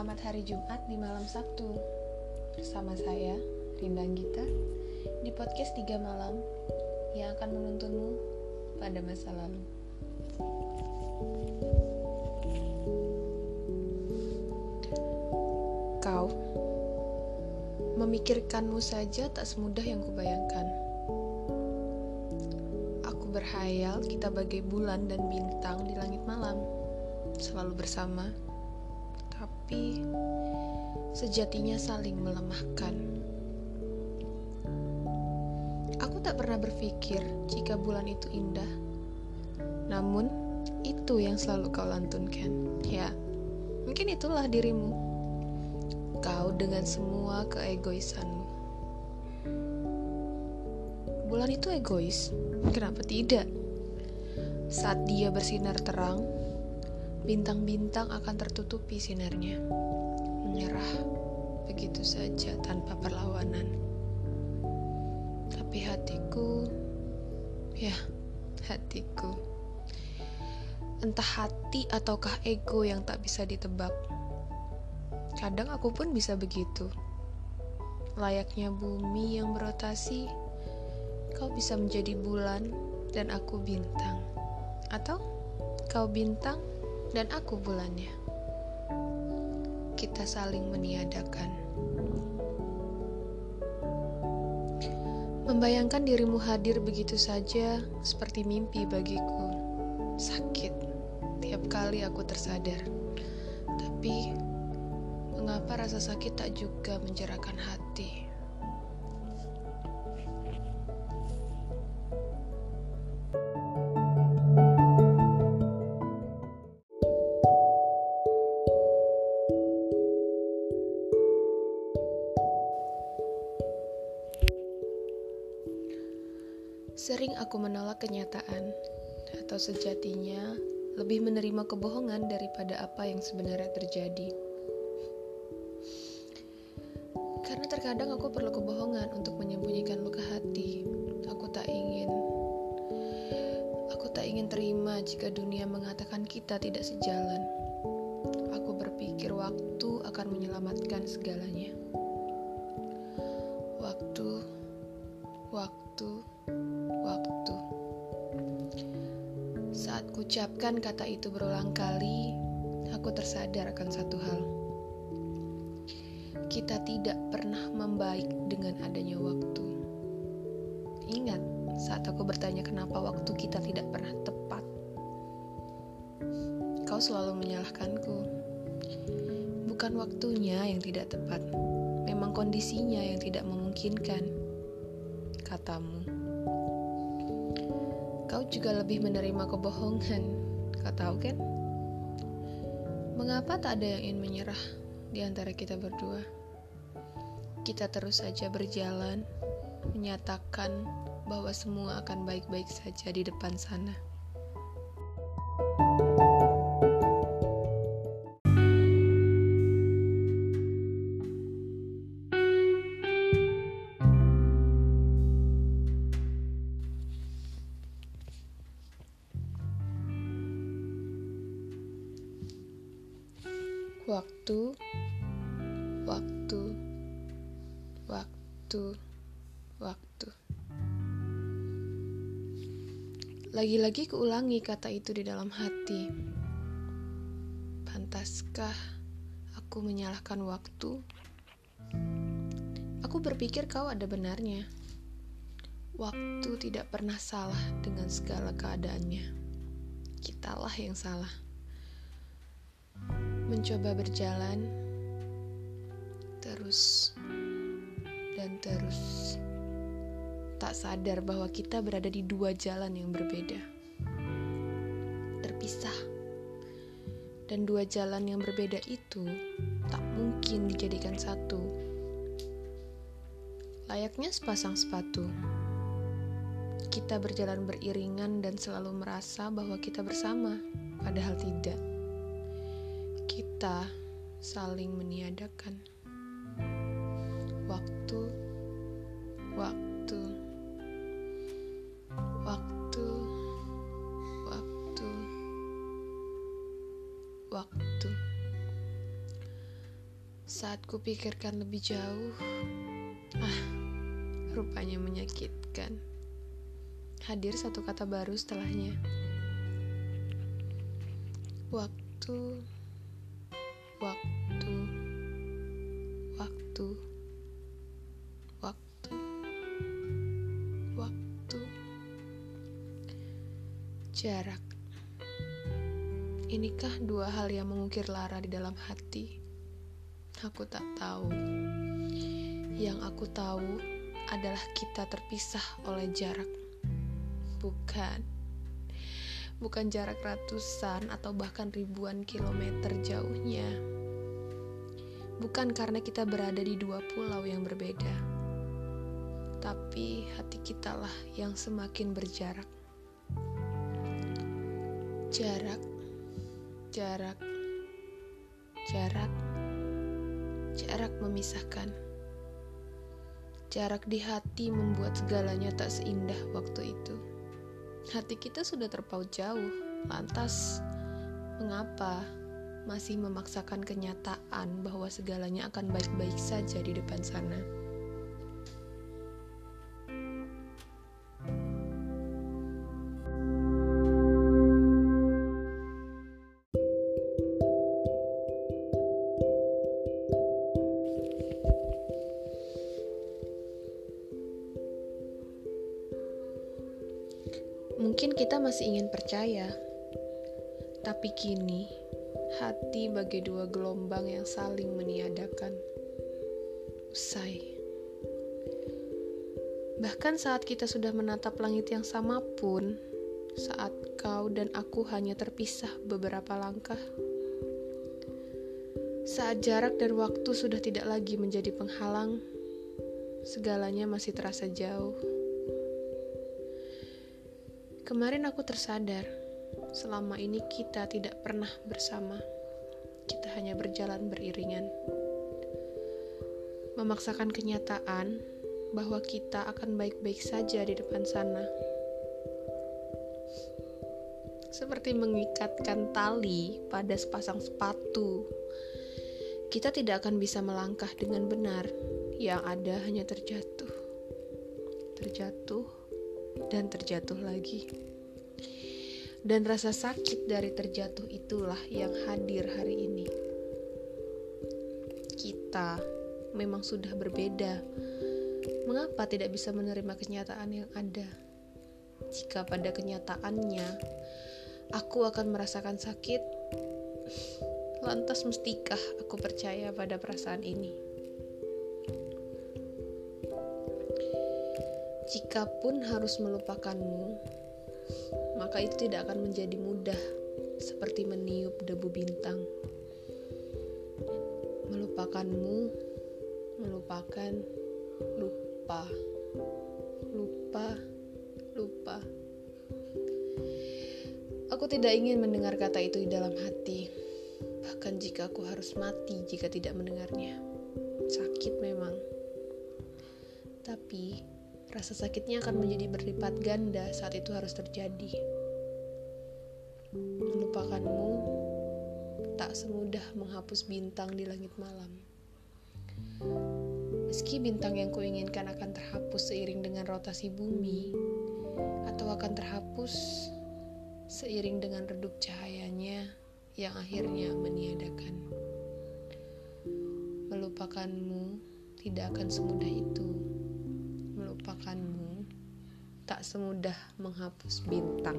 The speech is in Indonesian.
Selamat hari Jumat di malam Sabtu. Bersama saya, Rindang Gita Di podcast 3 malam Yang akan menuntunmu pada masa lalu. Kau Memikirkanmu saja tak semudah yang kubayangkan. Aku berhayal kita bagai bulan dan bintang di langit malam Selalu bersama tapi sejatinya saling melemahkan. Aku tak pernah berpikir jika bulan itu indah, namun itu yang selalu kau lantunkan. Ya, mungkin itulah dirimu. Kau dengan semua keegoisanmu. Bulan itu egois, kenapa tidak? Saat dia bersinar terang, bintang-bintang akan tertutupi sinarnya, menyerah begitu saja tanpa perlawanan. Tapi hatiku, ya, hatiku, entah hati ataukah ego yang tak bisa ditebak. Kadang aku pun bisa begitu. Layaknya bumi yang berotasi, kau bisa menjadi bulan dan aku bintang. Atau kau bintang dan aku bulannya. Kita saling meniadakan. Membayangkan dirimu hadir begitu saja seperti mimpi bagiku. Sakit tiap kali aku tersadar. Tapi mengapa rasa sakit tak juga menjerahkan hati? Aku menolak kenyataan, atau sejatinya lebih menerima kebohongan daripada apa yang sebenarnya terjadi. Karena terkadang aku perlu kebohongan untuk menyembunyikan luka hati. Aku tak ingin Aku tak ingin terima jika dunia mengatakan kita tidak sejalan. Aku berpikir waktu akan menyelamatkan segalanya. Saat kucapkan kata itu berulang kali, aku tersadar akan satu hal. Kita tidak pernah membaik dengan adanya waktu. Ingat saat aku bertanya kenapa waktu kita tidak pernah tepat. Kau selalu menyalahkanku. Bukan waktunya yang tidak tepat, memang kondisinya yang tidak memungkinkan. Katamu. Kau juga lebih menerima kebohongan. Kau tahu kan? Mengapa tak ada yang ingin menyerah di antara kita berdua? Kita terus saja berjalan, menyatakan bahwa semua akan baik-baik saja di depan sana. Waktu, waktu, waktu, waktu. Lagi-lagi kuulangi kata itu di dalam hati. Pantaskah aku menyalahkan waktu? Aku berpikir kau ada benarnya. Waktu tidak pernah salah dengan segala keadaannya. Kitalah yang salah mencoba berjalan terus dan terus, tak sadar bahwa kita berada di dua jalan yang berbeda, terpisah, dan dua jalan yang berbeda itu tak mungkin dijadikan satu. Layaknya sepasang sepatu, kita berjalan beriringan dan selalu merasa bahwa kita bersama, padahal tidak kita saling meniadakan. Waktu, waktu, waktu, waktu, waktu. Saat kupikirkan lebih jauh, ah, rupanya menyakitkan. Hadir satu kata baru setelahnya. Waktu, waktu, waktu, waktu, waktu, jarak. Inikah dua hal yang mengukir lara di dalam hati? Aku tak tahu. Yang aku tahu adalah kita terpisah oleh jarak. Bukan. Bukan jarak ratusan atau bahkan ribuan kilometer jauhnya. Bukan karena kita berada di dua pulau yang berbeda. Tapi hati kita lah yang semakin berjarak. Jarak Jarak, jarak, jarak memisahkan. Jarak di hati membuat segalanya tak seindah waktu itu. Hati kita sudah terpaut jauh, lantas mengapa masih memaksakan kenyataan bahwa segalanya akan baik-baik saja di depan sana? Kita masih ingin percaya, tapi kini hati bagai dua gelombang yang saling meniadakan. Usai. Bahkan saat kita sudah menatap langit yang sama pun, saat kau dan aku hanya terpisah beberapa langkah, saat jarak dan waktu sudah tidak lagi menjadi penghalang, segalanya masih terasa jauh. Kemarin aku tersadar, selama ini kita tidak pernah bersama. Kita hanya berjalan beriringan. Memaksakan kenyataan bahwa kita akan baik-baik saja di depan sana. Seperti mengikatkan tali pada sepasang sepatu. Kita tidak akan bisa melangkah dengan benar. Yang ada hanya terjatuh. Terjatuh dan terjatuh lagi. Dan rasa sakit dari terjatuh itulah yang hadir hari ini. Kita memang sudah berbeda. Mengapa tidak bisa menerima kenyataan yang ada? Jika pada kenyataannya aku akan merasakan sakit, lantas mestikah aku percaya pada perasaan ini? Jikapun harus melupakanmu, maka itu tidak akan menjadi mudah, seperti meniup debu bintang. Melupakanmu, melupakan, lupa, lupa, lupa. Aku tidak ingin mendengar kata itu di dalam hati, bahkan jika aku harus mati jika tidak mendengarnya. Sakit memang, tapi rasa sakitnya akan menjadi berlipat ganda saat itu harus terjadi. Melupakanmu tak semudah menghapus bintang di langit malam. Meski bintang yang kuinginkan akan terhapus seiring dengan rotasi bumi, atau akan terhapus seiring dengan redup cahayanya yang akhirnya meniadakan. Melupakanmu tidak akan semudah itu melupakanmu tak semudah menghapus bintang.